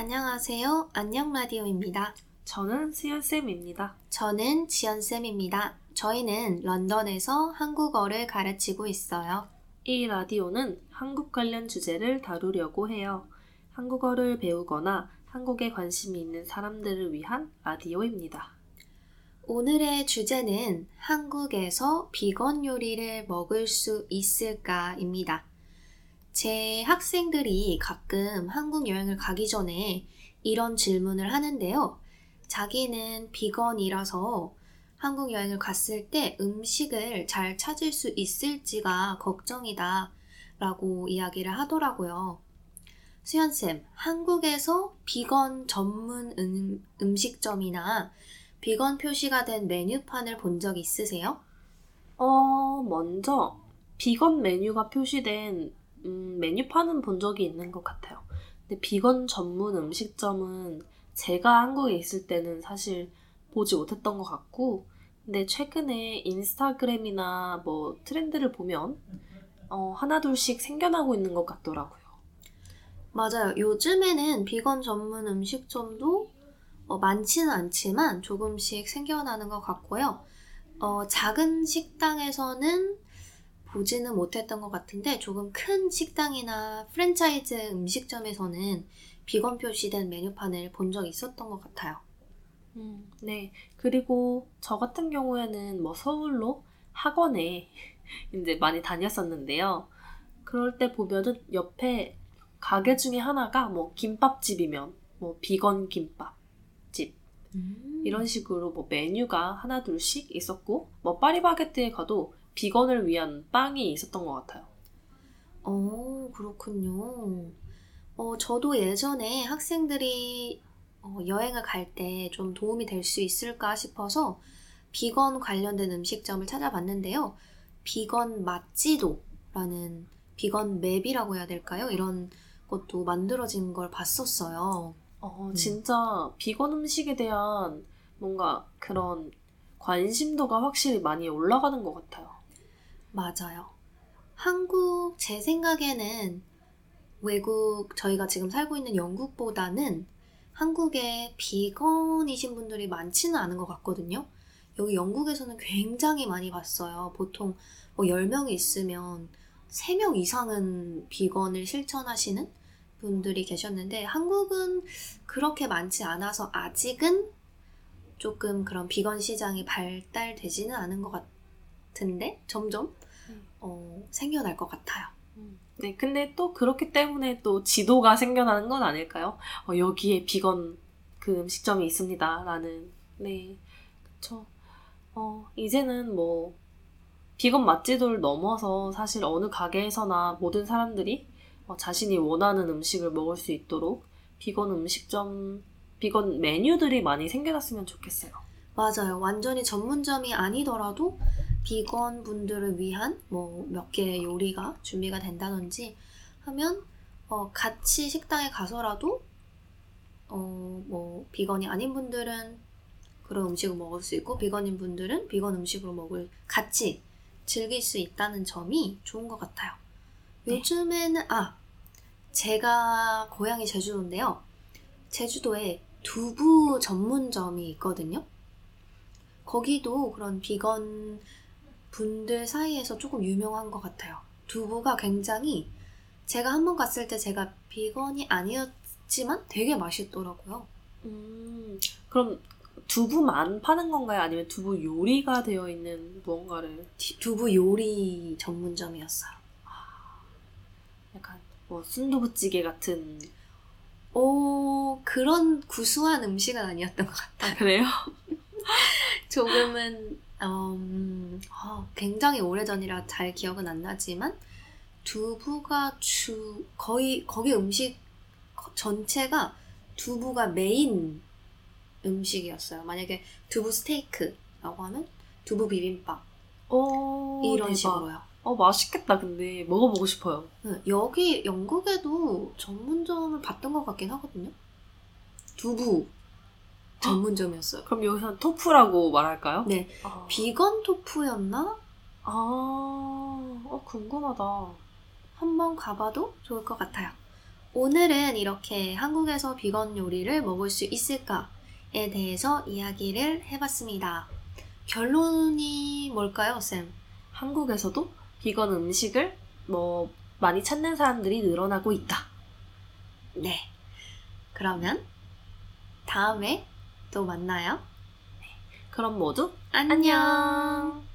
안녕하세요. 안녕 라디오입니다. 저는 수연쌤입니다. 저는 지연쌤입니다. 저희는 런던에서 한국어를 가르치고 있어요. 이 라디오는 한국 관련 주제를 다루려고 해요. 한국어를 배우거나 한국에 관심이 있는 사람들을 위한 라디오입니다. 오늘의 주제는 한국에서 비건 요리를 먹을 수 있을까입니다. 제 학생들이 가끔 한국 여행을 가기 전에 이런 질문을 하는데요. 자기는 비건이라서 한국 여행을 갔을 때 음식을 잘 찾을 수 있을지가 걱정이다 라고 이야기를 하더라고요. 수연쌤, 한국에서 비건 전문 음, 음식점이나 비건 표시가 된 메뉴판을 본 적 있으세요? 어, 먼저 비건 메뉴가 표시된 음, 메뉴판은 본 적이 있는 것 같아요. 근데 비건 전문 음식점은 제가 한국에 있을 때는 사실 보지 못했던 것 같고, 근데 최근에 인스타그램이나 뭐 트렌드를 보면 어, 하나둘씩 생겨나고 있는 것 같더라고요. 맞아요. 요즘에는 비건 전문 음식점도 어, 많지는 않지만 조금씩 생겨나는 것 같고요. 어, 작은 식당에서는 보지는 못했던 것 같은데 조금 큰 식당이나 프랜차이즈 음식점에서는 비건 표시된 메뉴판을 본 적이 있었던 것 같아요. 음, 네. 그리고 저 같은 경우에는 뭐 서울로 학원에 이제 많이 다녔었는데요. 그럴 때 보면은 옆에 가게 중에 하나가 뭐 김밥집이면 뭐 비건 김밥집 음. 이런 식으로 뭐 메뉴가 하나 둘씩 있었고 뭐 파리바게뜨에 가도 비건을 위한 빵이 있었던 것 같아요. 어, 그렇군요. 어, 저도 예전에 학생들이 어, 여행을 갈 때 좀 도움이 될 수 있을까 싶어서 비건 관련된 음식점을 찾아봤는데요. 비건 맛지도라는 비건 맵이라고 해야 될까요? 이런 것도 만들어진 걸 봤었어요. 어, 진짜 비건 음식에 대한 뭔가 그런 관심도가 확실히 많이 올라가는 것 같아요. 맞아요. 한국, 제 생각에는 외국, 저희가 지금 살고 있는 영국보다는 한국에 비건이신 분들이 많지는 않은 것 같거든요. 여기 영국에서는 굉장히 많이 봤어요. 보통 뭐 10명이 있으면 3명 이상은 비건을 실천하시는 분들이 계셨는데 한국은 그렇게 많지 않아서 아직은 조금 그런 비건 시장이 발달되지는 않은 것 같 은데 점점 음. 어, 생겨날 것 같아요. 음. 네, 근데 또 그렇기 때문에 또 지도가 생겨나는 건 아닐까요? 어, 여기에 비건 그 음식점이 있습니다. 라는. 네, 그쵸. 어, 이제는 뭐, 비건 맛지도를 넘어서 사실 어느 가게에서나 모든 사람들이 어, 자신이 원하는 음식을 먹을 수 있도록 비건 음식점, 비건 메뉴들이 많이 생겨났으면 좋겠어요. 맞아요. 완전히 전문점이 아니더라도 비건 분들을 위한 뭐 몇 개의 요리가 준비가 된다든지 하면 어, 같이 식당에 가서라도 어, 뭐 비건이 아닌 분들은 그런 음식을 먹을 수 있고 비건인 분들은 비건 음식으로 먹을 같이 즐길 수 있다는 점이 좋은 것 같아요. 네. 요즘에는 아 제가 고향이 제주도인데요. 제주도에 두부 전문점이 있거든요. 거기도 그런 비건 분들 사이에서 조금 유명한 것 같아요. 두부가 굉장히 제가 한 번 갔을 때 제가 비건이 아니었지만 되게 맛있더라고요. 음, 그럼 두부만 파는 건가요? 아니면 두부 요리가 되어 있는 무언가를? 두부 요리 전문점이었어요. 아, 약간 뭐 순두부찌개 같은 오 그런 구수한 음식은 아니었던 것 같아요. 아, 그래요? 조금은 음, 어, 굉장히 오래전이라 잘 기억은 안 나지만 두부가 주 거의 거기 음식 전체가 두부가 메인 음식이었어요. 만약에 두부 스테이크라고 하면 두부 비빔밥 오, 이런 대박. 식으로요. 어, 맛있겠다, 근데. 먹어보고 싶어요. 네, 여기 영국에도 전문점을 봤던 것 같긴 하거든요. 두부 전문점이었어요. 그럼 여기서 토프라고 말할까요? 네. 아. 비건 토프였나? 아, 어, 궁금하다. 한번 가봐도 좋을 것 같아요. 오늘은 이렇게 한국에서 비건 요리를 먹을 수 있을까에 대해서 이야기를 해봤습니다. 결론이 뭘까요, 쌤? 한국에서도 비건 음식을 뭐 많이 찾는 사람들이 늘어나고 있다. 네. 그러면 다음에 또 만나요. 그럼 모두 안녕.